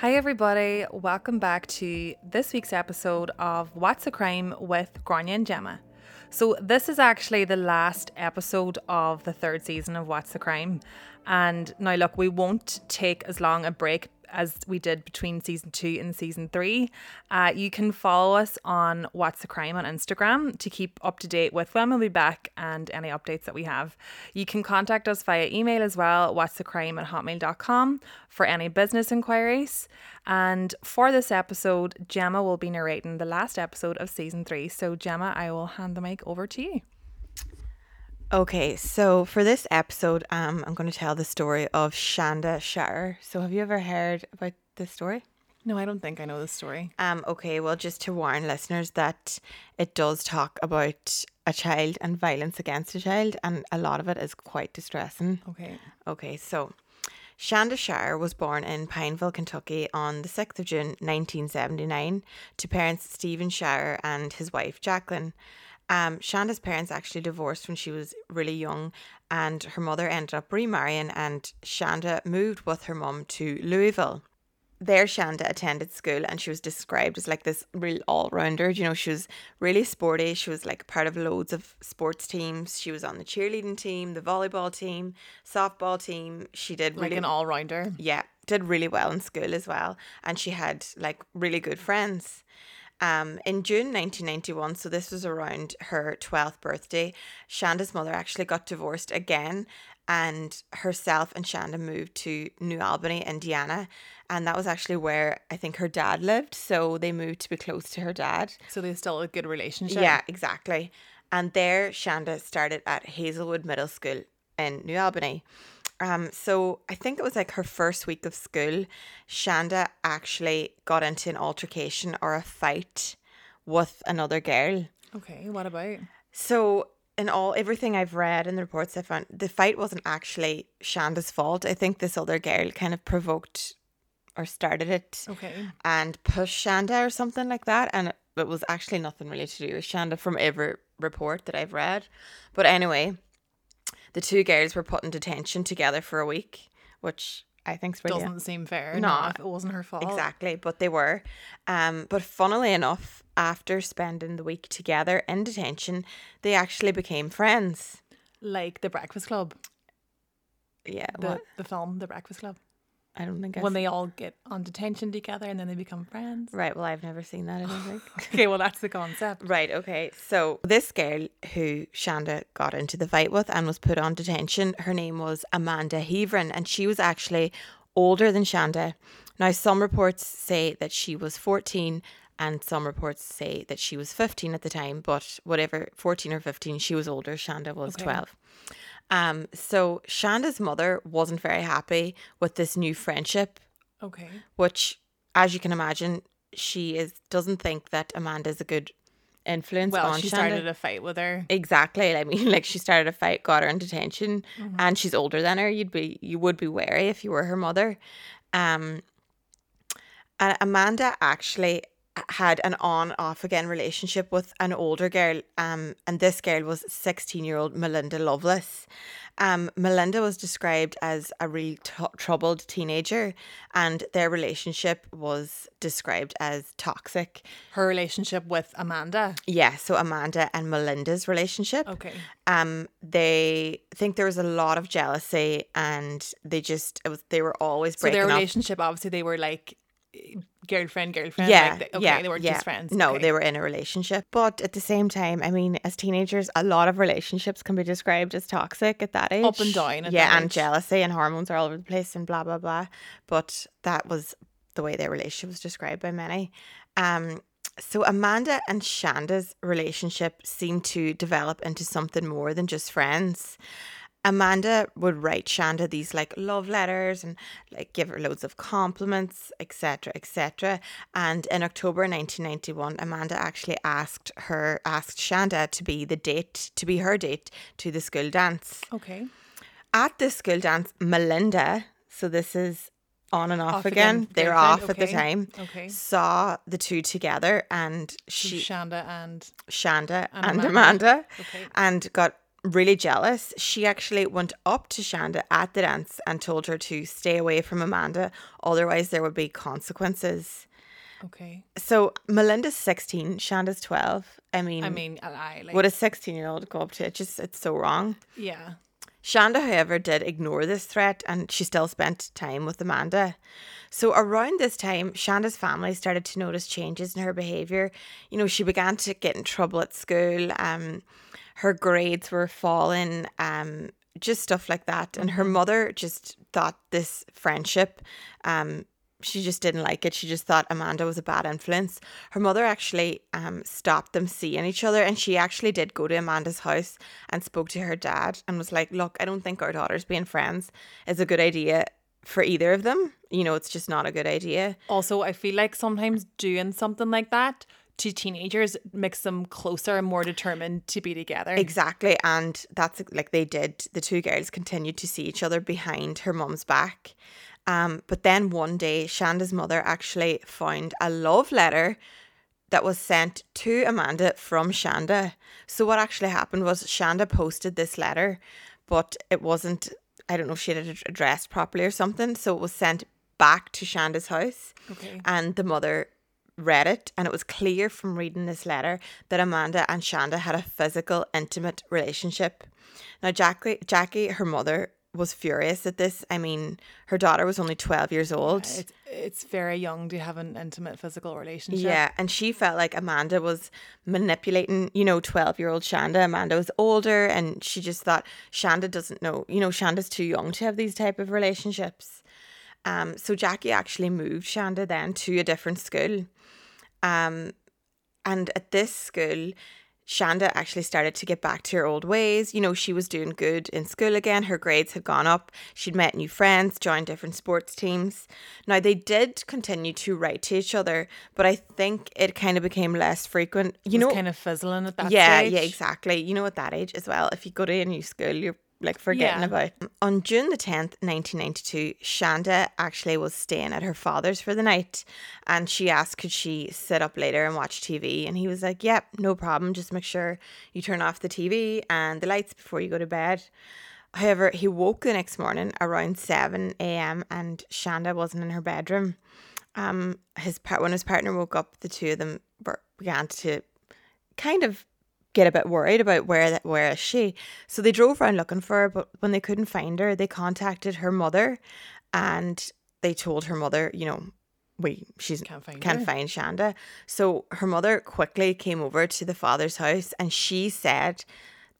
Hi, everybody. Welcome back to this week's episode of What's a Crime with Grania and Gemma. So, this is actually the last episode of the third season of What's the Crime. And now, look, we won't take as long a break as we did between season two and season three. Uh, you can follow us on What's the Crime on Instagram to keep up to date with when we'll be back and any updates that we have. You can contact us via email as well, what's the crime at hotmail.com for any business inquiries. And for this episode, Gemma will be narrating the last episode of season three. So, Gemma, I will hand the mic over to you. Okay, so for this episode, um, I'm going to tell the story of Shanda Shire. So, have you ever heard about this story? No, I don't think I know the story. Um, okay, well, just to warn listeners that it does talk about a child and violence against a child, and a lot of it is quite distressing. Okay. Okay, so Shanda Shire was born in Pineville, Kentucky on the 6th of June 1979 to parents Stephen Shire and his wife Jacqueline. Um, Shanda's parents actually divorced when she was really young, and her mother ended up remarrying, and Shanda moved with her mum to Louisville. There, Shanda attended school, and she was described as like this real all rounder. You know, she was really sporty. She was like part of loads of sports teams. She was on the cheerleading team, the volleyball team, softball team. She did Like really an all rounder. yeah, did really well in school as well. And she had like really good friends. Um, in June 1991, so this was around her 12th birthday, Shanda's mother actually got divorced again, and herself and Shanda moved to New Albany, Indiana. And that was actually where I think her dad lived. So they moved to be close to her dad. So they still a good relationship. Yeah, exactly. And there, Shanda started at Hazelwood Middle School in New Albany. Um, so I think it was like her first week of school. Shanda actually got into an altercation or a fight with another girl. Okay. What about? So in all everything I've read in the reports I found, the fight wasn't actually Shanda's fault. I think this other girl kind of provoked or started it Okay. and pushed Shanda or something like that. And it was actually nothing really to do with Shanda from every report that I've read. But anyway, the two girls were put in detention together for a week, which I think's brilliant. Doesn't seem fair. No. No, if it wasn't her fault. Exactly, but they were. Um, but funnily enough, after spending the week together in detention, they actually became friends. Like the Breakfast Club, Yeah, the what? the film, The Breakfast Club, I don't think I've when they all get on detention together and then they become friends. Right, well, I've never seen that. I don't think. Okay, well that's the concept. Right, okay. So this girl who Shanda got into the fight with and was put on detention, her name was Amanda Heavrin, and she was actually older than Shanda. Now, some reports say that she was 14 and some reports say that she was 15 at the time, but whatever, 14 or 15, she was older. Shanda was Okay. 12. Um, so Shanda's mother wasn't very happy with this new friendship Okay. which, as you can imagine, she is doesn't think that Amanda's a good influence Well, on she Shanda. started a fight with her. Exactly. I mean, like she started a fight, got her in detention, and she's older than her. You'd be you would be wary if you were her mother. Um, and Amanda actually had an on off again relationship with an older girl. Um, and this girl was sixteen year old Melinda Loveless. Um, Melinda was described as a real t- troubled teenager, and their relationship was described as toxic. Her relationship with Amanda. Yeah, so Amanda and Melinda's relationship. Okay. Um, they think there was a lot of jealousy, and they just it was they were always So breaking their up. relationship, obviously, they were like girlfriend, girlfriend. Yeah, Like okay, yeah, they weren't yeah. just friends. No, okay. they were in a relationship, but at the same time, I mean, as teenagers, a lot of relationships can be described as toxic at that age. Up and down yeah, and age. jealousy and hormones are all over the place and blah blah blah. But that was the way their relationship was described by many. Um, so Amanda and Shanda's relationship seemed to develop into something more than just friends. Amanda would write Shanda these like love letters and like give her loads of compliments, etc., etc. And in October 1991, Amanda actually asked her asked Shanda to be the date to be her date to the school dance. Okay. At the school dance, Melinda, so this is on and off, Off again. again, They're off at the time. okay. Saw the two together and So she Shanda and Shanda And and, Amanda. Amanda, Okay. and got really jealous, she actually went up to Shanda at the dance and told her to stay away from Amanda, otherwise, there would be consequences. Okay. So Melinda's 16, Shanda's 12. I mean, I mean, I like. would a 16 year old go up to it? Just, it's so wrong. yeah. Shanda, however, did ignore this threat and she still spent time with Amanda. So around this time, Shanda's family started to notice changes in her behavior. You know, she began to get in trouble at school. Um, her grades were falling. Um, just stuff like that. And her mother just thought this friendship um she just didn't like it. She just thought Amanda was a bad influence. Her mother actually um, stopped them seeing each other, and she actually did go to Amanda's house and spoke to her dad and was like, Look, I don't think our daughters being friends is a good idea for either of them. You know, it's just not a good idea. Also, I feel like sometimes doing something like that to teenagers makes them closer and more determined to be together. Exactly. And that's like they did. The two girls continued to see each other behind her mom's back. Um, but then one day, Shanda's mother actually found a love letter that was sent to Amanda from Shanda. So what actually happened was Shanda posted this letter, but it wasn't. I don't know if she had it addressed properly or something. So it was sent back to Shanda's house, Okay. and the mother read it, and it was clear from reading this letter that Amanda and Shanda had a physical, intimate relationship. Now, Jackie, Jackie, her mother, was furious at this. I mean, her daughter was only 12 years old. It's it's very young to have an intimate physical relationship. Yeah, and she felt like Amanda was manipulating, you know, 12 year old Shanda. Amanda was older and she just thought Shanda doesn't know, you know, Shanda's too young to have these type of relationships. Um, so Jackie actually moved Shanda then to a different school. Um, and at this school, Shanda actually started to get back to her old ways. You know, she was doing good in school again. Her grades had gone up. She'd met new friends, joined different sports teams. Now, they did continue to write to each other, but I think it kind of became less frequent. You know, kind of fizzling at that yeah, stage. yeah, exactly. You know, at that age as well, if you go to a new school, you're like forgetting Yeah. about. On June the 10th, 1992, Shanda actually was staying at her father's for the night and she asked could she sit up later and watch TV and he was like, "Yep, no problem. Just make sure you turn off the TV and the lights before you go to bed." However, he woke the next morning around 7 a.m. and Shanda wasn't in her bedroom. Um, his part when his partner woke up, the two of them were, began to kind of get a bit worried about where that where is she. So they drove around looking for her, but when they couldn't find her, they contacted her mother, and they told her mother, you know, we she's Can't find can't her. find Shanda. So her mother quickly came over to the father's house, and she said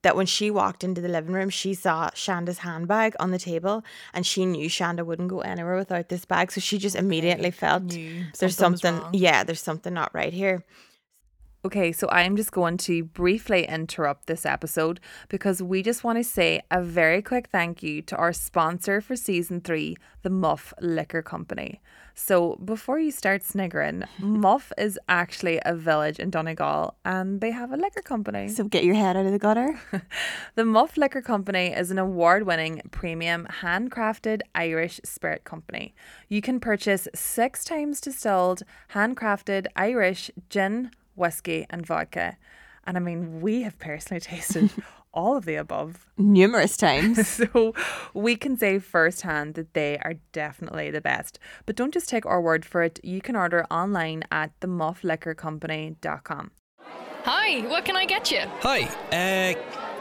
that when she walked into the living room, she saw Shanda's handbag on the table, and she knew Shanda wouldn't go anywhere without this bag. So she just immediately felt there's something something, yeah, there's something not right here. Okay, so I'm just going to briefly interrupt this episode because we just want to say a very quick thank you to our sponsor for season three, the Muff Liquor Company. So before you start sniggering, Muff is actually a village in Donegal and they have a liquor company. So get your head out of the gutter. The Muff Liquor Company is an award winning premium handcrafted Irish spirit company. You can purchase six times distilled, handcrafted Irish gin, whiskey, and vodka. And I mean, we have personally tasted all of the above. Numerous times. So we can say firsthand that they are definitely the best. But don't just take our word for it. You can order online at themuffliquorcompany.com. Hi, what can I get you? Hi, uh,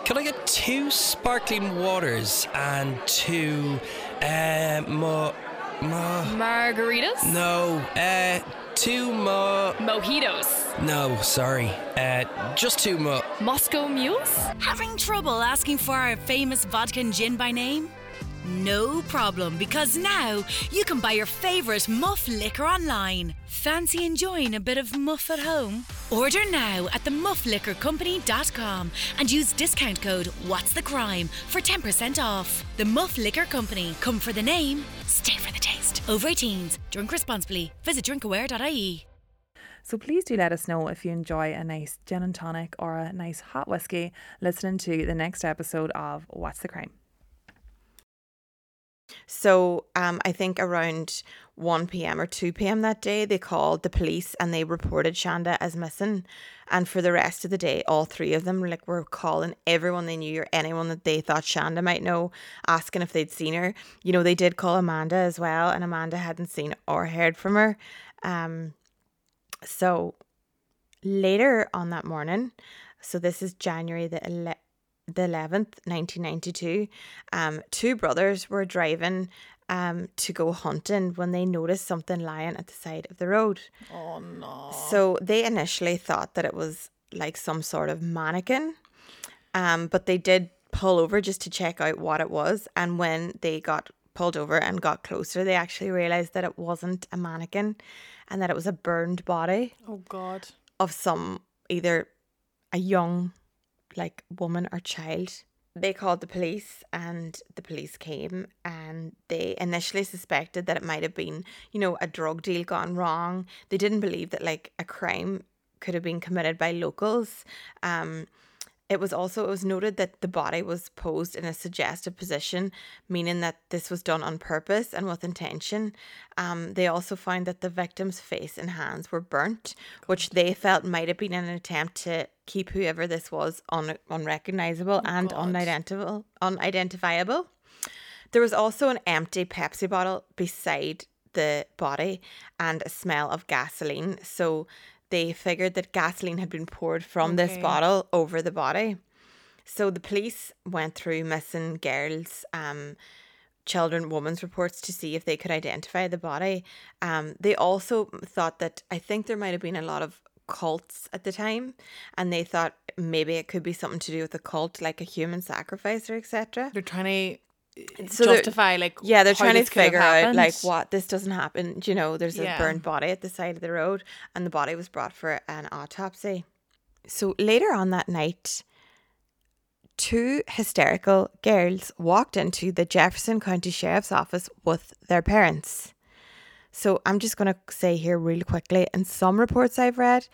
can I get two sparkling waters and two, uh, mo, mo, Margaritas? no, uh, two mo, Mojitos? No, sorry, uh, just two mo. Moscow Mules? Having trouble asking for our famous vodka and gin by name? No problem, because now you can buy your favourite muff liquor online. Fancy enjoying a bit of muff at home? Order now at themuffliquorcompany.com and use discount code What's the Crime for 10% off. The Muff Liquor Company. Come for the name, stay for the taste. Over 18s. Drink responsibly. Visit drinkaware.ie. So please do let us know if you enjoy a nice gin and tonic or a nice hot whiskey listening to the next episode of What's the Crime. So um, I think around 1 p.m. or 2 p.m. that day, they called the police and they reported Shanda as missing. And for the rest of the day, all three of them like were calling everyone they knew or anyone that they thought Shanda might know, asking if they'd seen her. You know, they did call Amanda as well, and Amanda hadn't seen or heard from her. Um, so later on that morning, so this is January the ele- the 11th, 1992, um, two brothers were driving um, to go hunting when they noticed something lying at the side of the road. Oh no. So they initially thought that it was like some sort of mannequin, um, but they did pull over just to check out what it was. And when they got pulled over and got closer, they actually realized that it wasn't a mannequin and that it was a burned body Oh god. of some either a young like woman or child. They called the police and the police came and they initially suspected that it might have been, you know, a drug deal gone wrong. They didn't believe that like a crime could have been committed by locals. Um it was also it was noted that the body was posed in a suggestive position, meaning that this was done on purpose and with intention. Um, they also found that the victim's face and hands were burnt, which they felt might have been an attempt to keep whoever this was un- unrecognizable and unidentifiable. Unidentifiable. There was also an empty Pepsi bottle beside the body and a smell of gasoline. So they figured that gasoline had been poured from this bottle over the body. So the police went through missing girls, um, children, women's reports to see if they could identify the body. Um, they also thought that I think there might have been a lot of cults at the time, and they thought maybe it could be something to do with a cult, like a human sacrifice or etc. They're trying to So justify like Yeah, they're trying to this could have figure out like what this doesn't happen. You know, there's a Yeah. burned body at the side of the road, and the body was brought for an autopsy. So later on that night, two hysterical girls walked into the Jefferson County Sheriff's Office with their parents. So I'm just going to say here really quickly. In some reports I've read,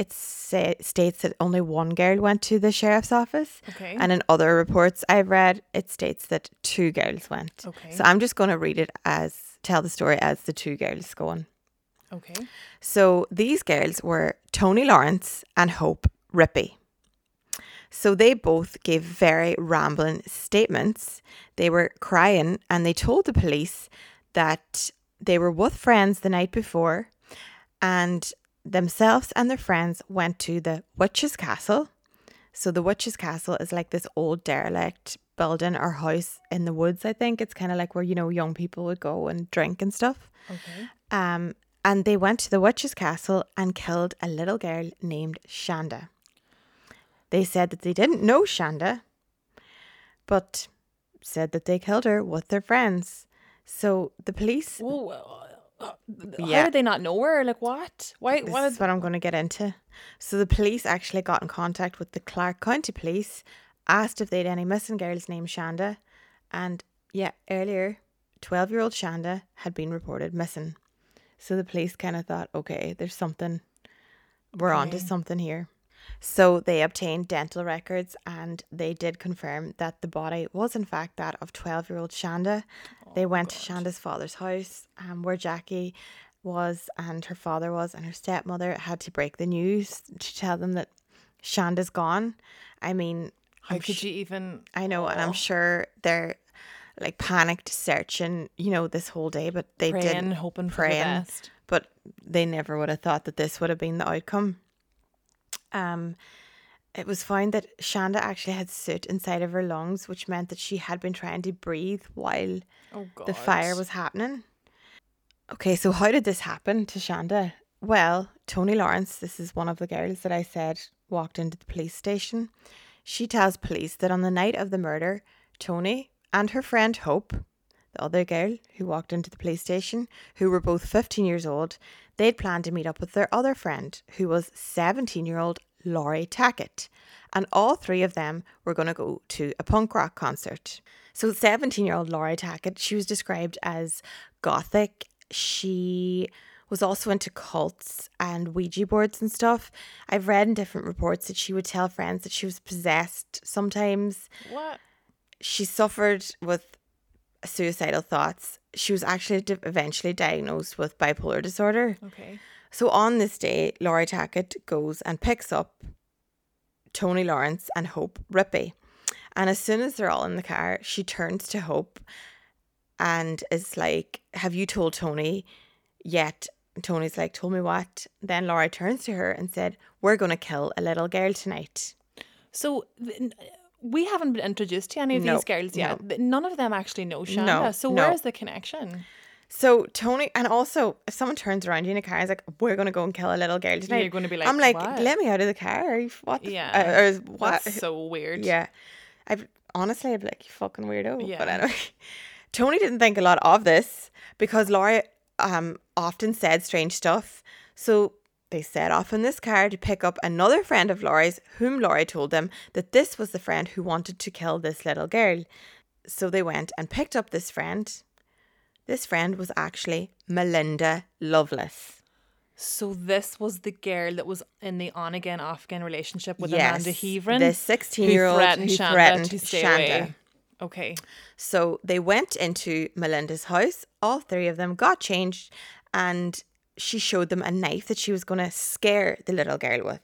it say, states that only one girl went to the sheriff's office. Okay. And in other reports I've read, it states that two girls went. Okay. So I'm just going to read it as tell the story as the two girls going. Okay. So these girls were Toni Lawrence and Hope Rippey. So they both gave very rambling statements. They were crying and they told the police that they were with friends the night before and themselves and their friends went to the Witch's Castle. So the Witch's Castle is like this old derelict building or house in the woods, I think. It's kind of like where, you know, young people would go and drink and stuff. Okay. Um, and they went to the witch's castle and killed a little girl named Shanda. They said that they didn't know Shanda, but said that they killed her with their friends. So the police. Uh, How did they not know her? Like what? Why? This What? is what I'm going to get into. So the police actually got in contact with the Clark County Police, asked if they had any missing girls named Shanda, and yeah, earlier, 12 year old Shanda had been reported missing. So the police kind of thought, okay, there's something, we're on to something here. So they obtained dental records and they did confirm that the body was in fact that of 12 year old Shanda. they went to Shanda's father's house um, where Jackie was and her father was and her stepmother had to break the news to tell them that Shanda's gone. I mean, how I'm could sh- you even? I know, and I'm Oh. sure they're like panicked searching, you know, this whole day, but they praying, didn't hoping for praying, the best. but they never would have thought that this would have been the outcome. Um, it was found that Shanda actually had soot inside of her lungs, which meant that she had been trying to breathe while Oh the fire was happening. Okay, so how did this happen to Shanda? Well, Toni Lawrence, this is one of the girls that I said walked into the police station. She tells police that on the night of the murder, Toni and her friend Hope, the other girl who walked into the police station, who were both 15 years old, they'd planned to meet up with their other friend, who was 17 year old Laurie Tackett. And all three of them were going to go to a punk rock concert. So, 17 year old Laurie Tackett, she was described as gothic. She was also into cults and Ouija boards and stuff. I've read in different reports that she would tell friends that she was possessed sometimes What? she suffered with suicidal thoughts. She was actually di- eventually diagnosed with bipolar disorder. Okay. So on this day, Laurie Tackett goes and picks up Toni Lawrence and Hope Rippey. And as soon as they're all in the car, she turns to Hope and is like, Have you told Toni yet? And Toni's like, Told me what? Then Laurie turns to her and said, We're going to kill a little girl tonight. So we haven't been introduced to any of No, these girls yet. Th- None of them actually know Shanda. No, so no. where's the connection? So Toni, and also if someone turns around you in a car, is like, "We're gonna go and kill a little girl tonight." you're gonna be like, "I'm like, "What?" let me out of the car." What? the Yeah. uh, or what? That's so weird. Yeah. I've honestly I'd be like, you fucking weirdo. Yeah. But anyway. Toni didn't think a lot of this because Laura um often said strange stuff. So they set off in this car to pick up another friend of Laurie's, whom Laurie told them that this was the friend who wanted to kill this little girl. So they went and picked up this friend. This friend was actually Melinda Loveless. So this was the girl that was in the on again, off again relationship with Yes, Amanda Heavrin. the 16-year-old who threatened who Shanda threatened to stay Shanda. away. Okay. So they went into Melinda's house. All three of them got changed, and she showed them a knife that she was going to scare the little girl with.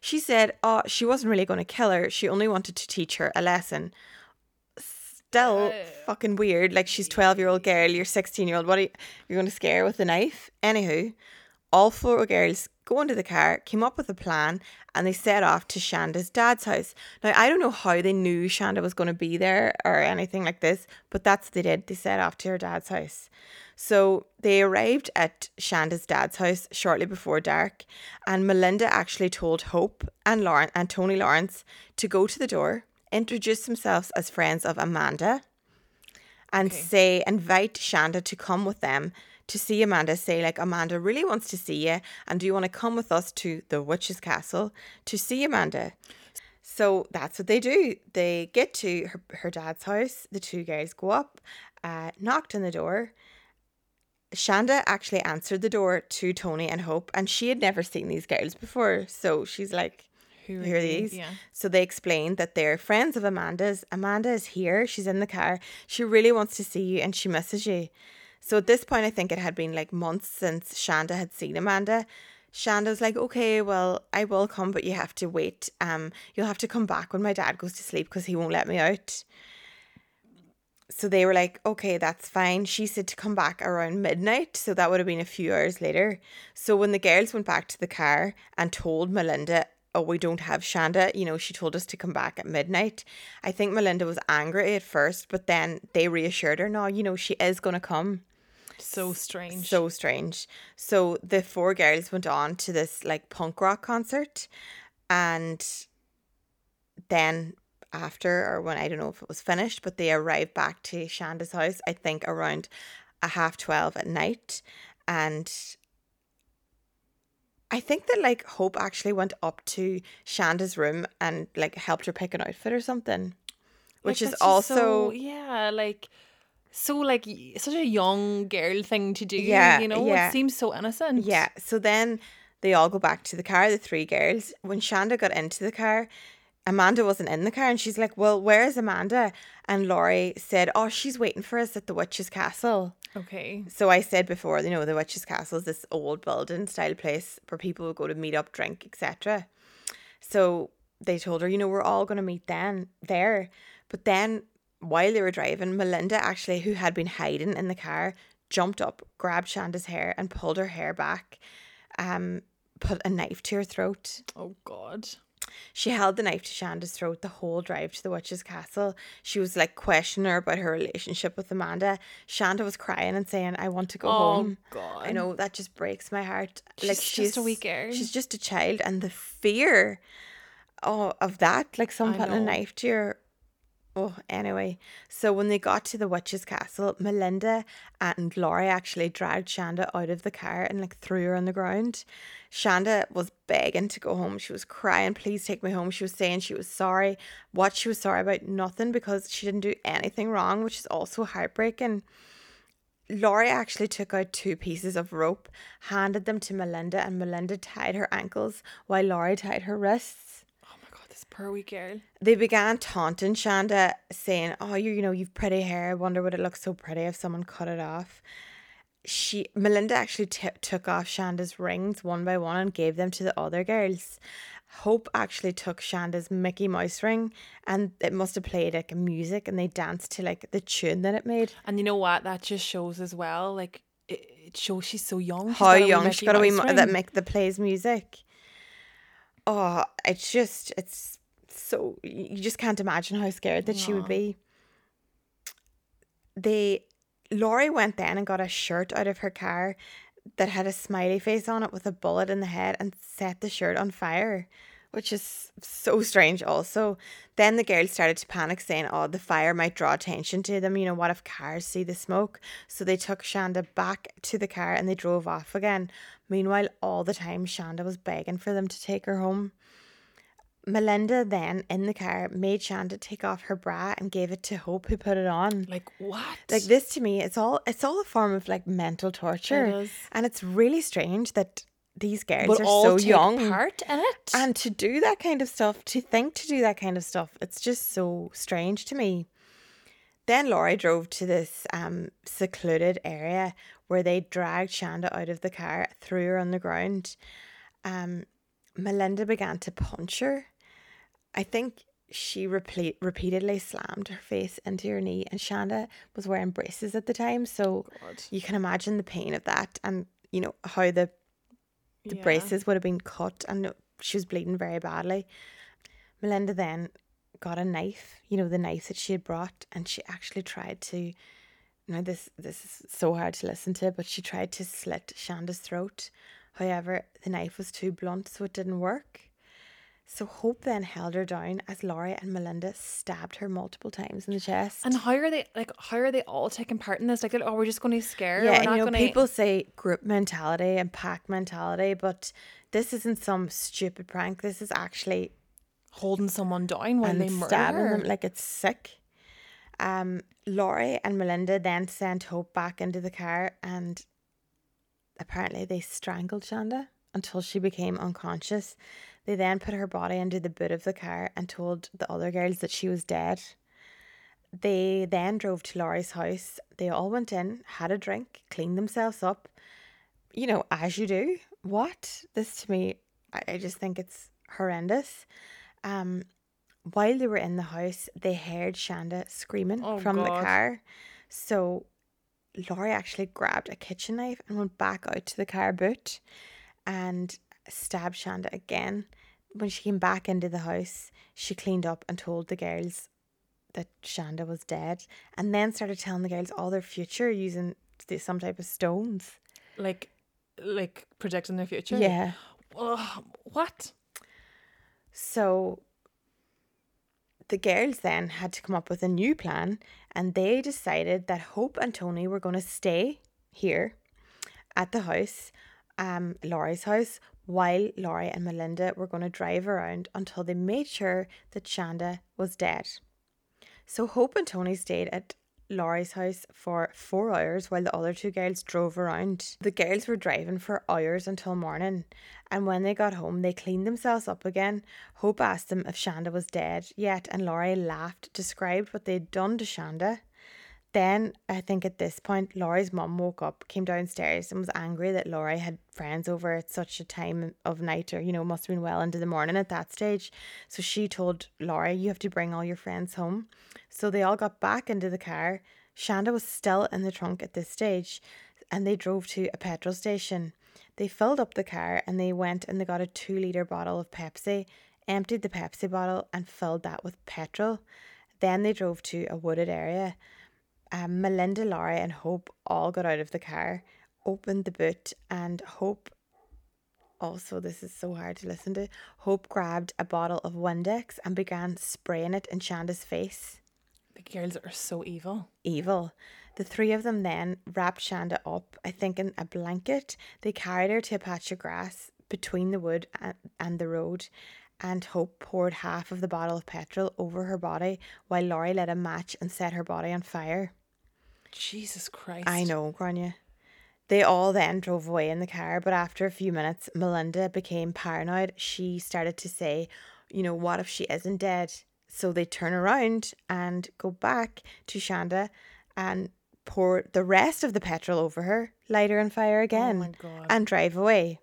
She said, "Oh, she wasn't really going to kill her. She only wanted to teach her a lesson." Still oh. fucking weird. Like she's twelve year old girl, you're sixteen year old. What are you? You're going to scare her with a knife? Anywho, all four girls go into the car, came up with a plan, and they set off to Shanda's dad's house. Now, I don't know how they knew Shanda was going to be there or anything like this, but that's what they did. They set off to her dad's house. So they arrived at Shanda's dad's house shortly before dark, and Melinda actually told Hope and Lauren and Toni Lawrence to go to the door, introduce themselves as friends of Amanda, and say invite Shanda to come with them to see Amanda. Say like Amanda really wants to see you, and do you want to come with us to the witch's castle to see Amanda? So that's what they do. They get to her, her dad's house. The two guys go up, uh, knocked on the door. Shanda actually answered the door to Toni and Hope, and she had never seen these girls before. So she's like, Who who are these? Yeah. So they explained that they're friends of Amanda's. Amanda is here. She's in the car. She really wants to see you and she misses you. So at this point, I think it had been like months since Shanda had seen Amanda. Shanda was like, okay, well, I will come, but you have to wait. Um, you'll have to come back when my dad goes to sleep because he won't let me out. So they were like, okay, that's fine. She said to come back around midnight. So that would have been a few hours later. So when the girls went back to the car and told Melinda, oh, we don't have Shanda, you know, she told us to come back at midnight. I think Melinda was angry at first, but then they reassured her, no, you know, she is going to come. So strange. So strange. So the four girls went on to this like punk rock concert and then after or when I don't know if it was finished, but they arrived back to Shanda's house, I think around a half twelve at night. And I think that like Hope actually went up to Shanda's room and like helped her pick an outfit or something. Which Like, is also so, yeah, like so like such a young girl thing to do. Yeah, you know, yeah. it seems so innocent. Yeah. So then they all go back to the car, the three girls. When Shanda got into the car, Amanda wasn't in the car and she's like, Well, where's Amanda? And Laurie said, Oh, she's waiting for us at the witch's castle. Okay. So I said before, you know, the witch's castle is this old building style place where people would go to meet up, drink, etc. So they told her, you know, we're all gonna meet then there. But then while they were driving, Melinda actually, who had been hiding in the car, jumped up, grabbed Shanda's hair and pulled her hair back, um, put a knife to her throat. Oh God. She held the knife to Shanda's throat the whole drive to the witch's castle. She was like questioning her about her relationship with Amanda. Shanda was crying and saying, I want to go Oh, home. God. I know that just breaks my heart. She's just a wee girl. She's just a child and the fear oh of that, like someone I putting a knife to your Oh, anyway. So when they got to the witch's castle, Melinda and Laurie actually dragged Shanda out of the car and like threw her on the ground. Shanda was begging to go home. She was crying, please take me home. She was saying she was sorry. What she was sorry about, nothing because she didn't do anything wrong, which is also heartbreaking. Laurie actually took out two pieces of rope, handed them to Melinda, and Melinda tied her ankles while Laurie tied her wrists. My God, this This poor wee girl. They began taunting Shanda, saying, "Oh, you, you know, you've pretty hair. I wonder would it look so pretty if someone cut it off." She, Melinda, actually t- took off Shanda's rings one by one and gave them to the other girls. Hope actually took Shanda's Mickey Mouse ring, and it must have played like music, and they danced to like the tune that it made. And you know what? That just shows as well, like it, it shows she's so young. She's How got a wee young she got a wee mo- that make the plays music. Oh, it's just it's so you just can't imagine how scared that she would be. They Laurie went then and got a shirt out of her car that had a smiley face on it with a bullet in the head and set the shirt on fire, which is so strange also. Then the girls started to panic saying, "Oh, the fire might draw attention to them, you know, what if cars see the smoke?" So they took Shanda back to the car and they drove off again. Meanwhile, all the time Shanda was begging for them to take her home. Melinda then in the car made Shanda take off her bra and gave it to Hope who put it on. Like what? Like this to me, it's all it's all a form of like mental torture. It is. And it's really strange that these girls But are all so young. part in it. And to do that kind of stuff, to think to do that kind of stuff, it's just so strange to me. Then Laurie drove to this um, secluded area where they dragged Shanda out of the car, threw her on the ground. Um, Melinda began to punch her. I think she repeat, repeatedly slammed her face into her knee, and Shanda was wearing braces at the time, so you can imagine the pain of that, and you know how the the Yeah. braces would have been cut, and she was bleeding very badly. Melinda then got a knife, you know, the knife that she had brought, and she actually tried to. Now this this is so hard to listen to, but she tried to slit Shanda's throat. However, the knife was too blunt, so it didn't work. So Hope then held her down as Laurie and Melinda stabbed her multiple times in the chest. And how are they like? How are they all taking part in this? Like, oh, we're just going to scare. yeah, and not you know, gonna... people say group mentality and pack mentality, but this isn't some stupid prank. This is actually holding someone down while they murder stabbing them like it's sick. Um, Laurie and Melinda then sent Hope back into the car, and apparently they strangled Shanda until she became unconscious. They then put her body into the boot of the car and told the other girls that she was dead. They then drove to Laurie's house. They all went in, had a drink, cleaned themselves up. You know, as you do. What? This to me, I, I just think it's horrendous. Um, while they were in the house, they heard Shanda screaming Oh, from the God. car. So Laurie actually grabbed a kitchen knife and went back out to the car boot and stabbed Shanda again. When she came back into the house, she cleaned up and told the girls that Shanda was dead and then started telling the girls all their future using some type of stones. like, like predicting their future. Yeah. Ugh, what? So the girls then had to come up with a new plan and they decided that Hope and Toni were going to stay here at the house, um, Laurie's house, while Laurie and Melinda were going to drive around until they made sure that Shanda was dead. So Hope and Toni stayed at Laurie's house for four hours while the other two girls drove around. The girls were driving for hours until morning, and when they got home, they cleaned themselves up again. Hope asked them if Shanda was dead yet, and Laurie laughed, described what they'd done to Shanda. Then, I think at this point, Laurie's mum woke up, came downstairs, and was angry that Laurie had friends over at such a time of night, or, you know, must have been well into the morning at that stage. So she told Laurie, You have to bring all your friends home. So they all got back into the car. Shanda was still in the trunk at this stage, and they drove to a petrol station. They filled up the car and they went and they got a two litre bottle of Pepsi, emptied the Pepsi bottle, and filled that with petrol. Then they drove to a wooded area um, Melinda, Laurie, and Hope all got out of the car, opened the boot, and Hope. Also, this is so hard to listen to. Hope grabbed a bottle of Windex and began spraying it in Shanda's face. The girls are so evil. Evil. The three of them then wrapped Shanda up, I think, in a blanket. They carried her to a patch of grass between the wood and, and the road, and Hope poured half of the bottle of petrol over her body while Laurie lit a match and set her body on fire. Jesus Christ. I know, Grania. They all then drove away in the car, but after a few minutes, Melinda became paranoid. She started to say, you know, what if she isn't dead? So they turn around and go back to Shanda and pour the rest of the petrol over her, light her on fire oh again, Oh my God. and drive away.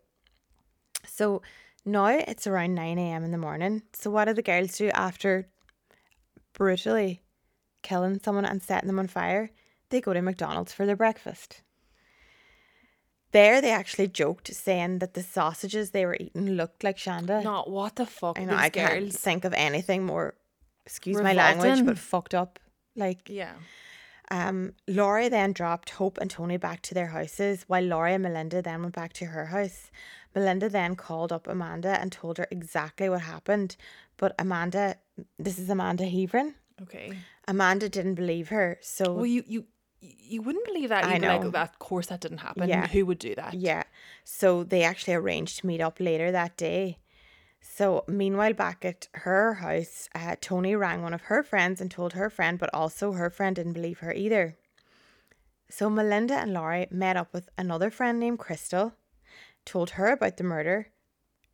So now it's around 9 a.m. in the morning. So what do the girls do after brutally killing someone and setting them on fire? They go to McDonald's for their breakfast. There, they actually joked, saying that the sausages they were eating looked like Shanda. Not what the fuck. I know, these I can't girls. think of anything more, excuse my language, but fucked up. Like, Yeah. um, Laurie then dropped Hope and Toni back to their houses, while Laurie and Melinda then went back to her house. Melinda then called up Amanda and told her exactly what happened. But Amanda, this is Amanda Heavrin, Okay. Amanda didn't believe her. So, Well, you you you wouldn't believe that. I like, know. "Oh, that of course that didn't happen. Yeah. Who would do that? yeah. So they actually arranged to meet up later that day. So, meanwhile, back at her house, uh, Toni rang one of her friends and told her friend, but also her friend didn't believe her either. So, Melinda and Laurie met up with another friend named Crystal, told her about the murder.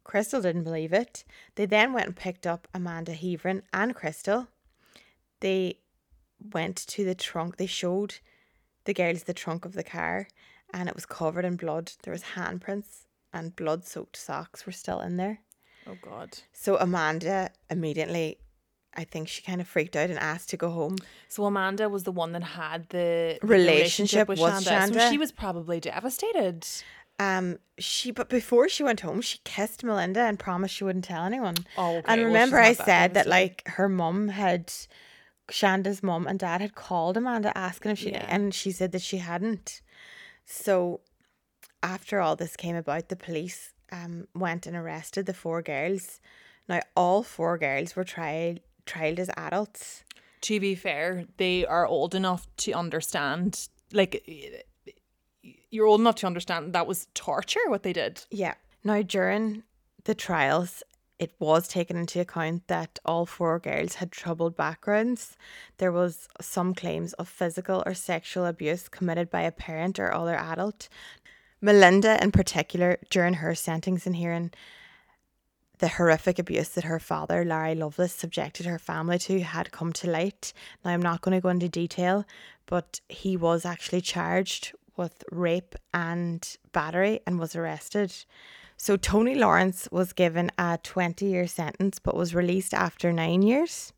Crystal didn't believe it. They then went and picked up Amanda Heavrin and Crystal. They went to the trunk, they showed the girls the trunk of the car, and it was covered in blood. There was handprints and blood soaked socks were still in there. Oh God. So Amanda immediately, I think she kind of freaked out and asked to go home. So Amanda was the one that had the, the Relationship with was Shanda. So she was probably devastated. Um, she but before she went home, she kissed Melinda and promised she wouldn't tell anyone. Oh, okay. And remember, she's I said that like her mum had, Shanda's mom and dad had called Amanda asking if she, Yeah. and she said that she hadn't. So, after all this came about, the police um went and arrested the four girls. Now, all four girls were tried trialed as adults. to be fair, they are old enough to understand. Like, you're old enough to understand that was torture what they did. Yeah. Now, during the trials, it was taken into account that all four girls had troubled backgrounds. There was some claims of physical or sexual abuse committed by a parent or other adult. Melinda, in particular, during her sentencing hearing, the horrific abuse that her father, Larry Loveless, subjected her family to had come to light. Now, I'm not going to go into detail, but he was actually charged with rape and battery and was arrested. So, Toni Lawrence was given a 20 year sentence but was released after nine years.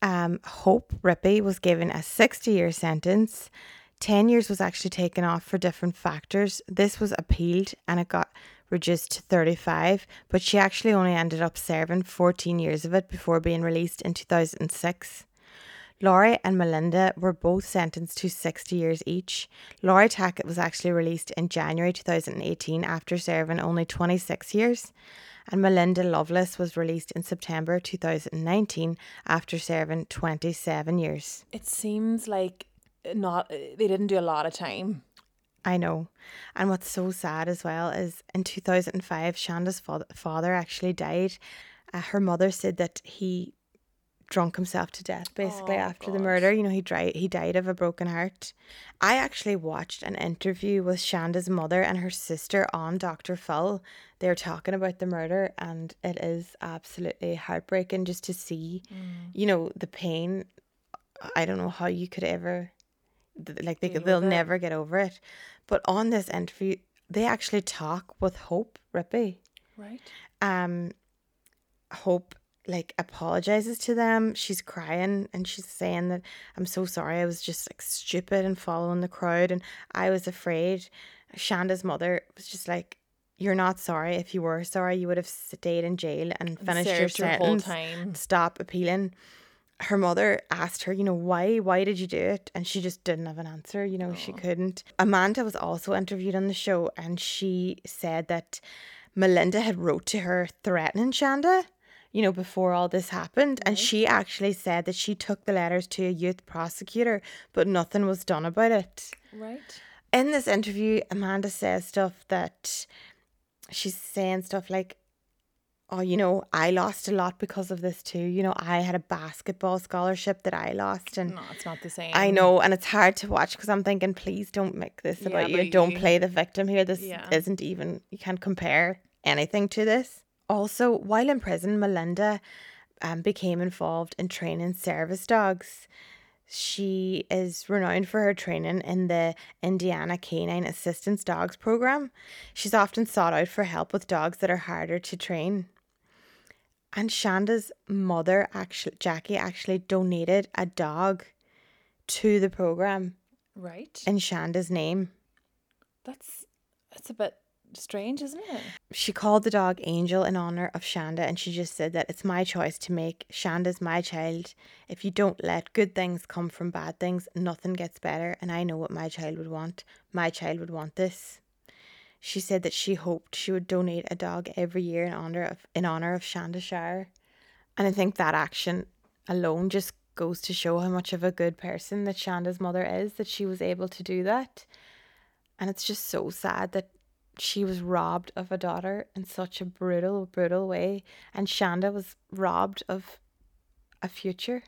Um, Hope Rippey was given a 60 year sentence. 10 years was actually taken off for different factors. This was appealed and it got reduced to 35, but she actually only ended up serving 14 years of it before being released in 2006. Laurie and Melinda were both sentenced to 60 years each. Laurie Tackett was actually released in January 2018 after serving only 26 years, and Melinda Loveless was released in September 2019 after serving 27 years. It seems like not they didn't do a lot of time. I know. And what's so sad as well is in 2005, Shanda's fa- father actually died. Uh, her mother said that he drunk himself to death basically Oh, after the murder. You know, he died he died of a broken heart. I actually watched an interview with Shanda's mother and her sister on Dr. Phil. They were talking about the murder and it is absolutely heartbreaking just to see, Mm. you know, the pain. I don't know how you could ever like they, they'll it. never get over it. But on this interview, they actually talk with Hope Rippey. Right. Um, Hope like apologizes to them. She's crying and she's saying that I'm so sorry. I was just like stupid and following the crowd, and I was afraid. Shanda's mother was just like. You're not sorry. If you were sorry, you would have stayed in jail and finished your served your whole sentence. time. Stop appealing her mother asked her, you know, why why did you do it? And she just didn't have an answer, you know, she oh. couldn't. Amanda was also interviewed on the show and she said that Melinda had wrote to her threatening Shanda, you know, before all this happened. And mm-hmm. she actually said that she took the letters to a youth prosecutor, but nothing was done about it. Right. In this interview, Amanda says stuff that she's saying stuff like, oh, you know, I lost a lot because of this too. You know, I had a basketball scholarship that I lost, and No, it's not the same. I know, and it's hard to watch because I'm thinking, please don't make this Yeah, about you. Don't you- play the victim here. This Yeah. isn't even. You can't compare anything to this. Also, while in prison, Melinda um, became involved in training service dogs. She is renowned for her training in the Indiana Canine Assistance Dogs program. She's often sought out for help with dogs that are harder to train. And Shanda's mother, actually, Jackie, actually donated a dog to the program Right. in Shanda's name. That's that's a bit strange, isn't it? She called the dog Angel in honor of Shanda, and she just said that it's my choice to make. Shanda's my child. If you don't let good things come from bad things, nothing gets better. And I know what my child would want. My child would want this. She said that she hoped she would donate a dog every year in honor of in honor of Shanda Sharer. And I think that action alone just goes to show how much of a good person that Shanda's mother is, that she was able to do that. And it's just so sad that she was robbed of a daughter in such a brutal, brutal way. And Shanda was robbed of a future.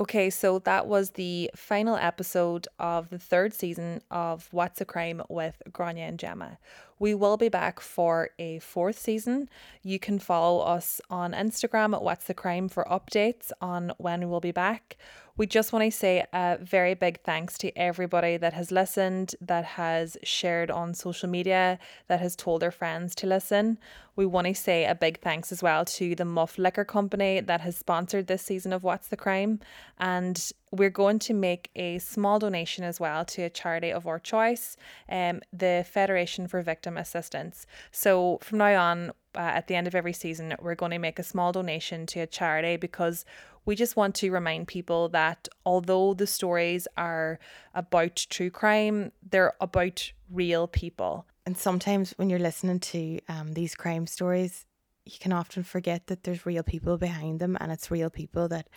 Okay, so that was the final episode of the third season of What's a Crime with Grania and Gemma. We will be back for a fourth season. You can follow us on Instagram at What's the Crime for updates on when we will be back. We just want to say a very big thanks to everybody that has listened, that has shared on social media, that has told their friends to listen. We want to say a big thanks as well to the Muff Liquor Company that has sponsored this season of What's the Crime. And we're going to make a small donation as well to a charity of our choice, um, the Federation for Victim Assistance. So from now on, uh, at the end of every season, we're going to make a small donation to a charity because we just want to remind people that although the stories are about true crime, they're about real people. And sometimes when you're listening to um, these crime stories, you can often forget that there's real people behind them and it's real people that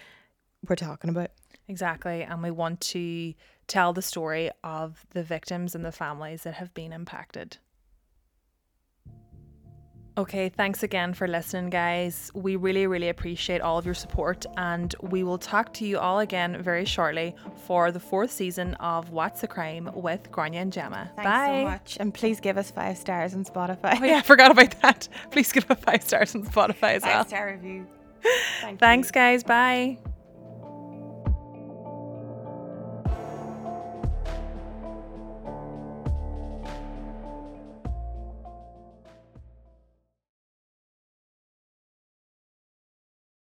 we're talking about. Exactly. And we want to tell the story of the victims and the families that have been impacted. Okay, thanks again for listening, guys. We really, really appreciate all of your support, and we will talk to you all again very shortly for the fourth season of What's a Crime with Grania and Gemma. Thanks Bye. so much. And please give us five stars on Spotify. Oh, yeah, I forgot about that. Please give us five stars on Spotify as well. Five star review. Thank you. Thanks, guys. Bye.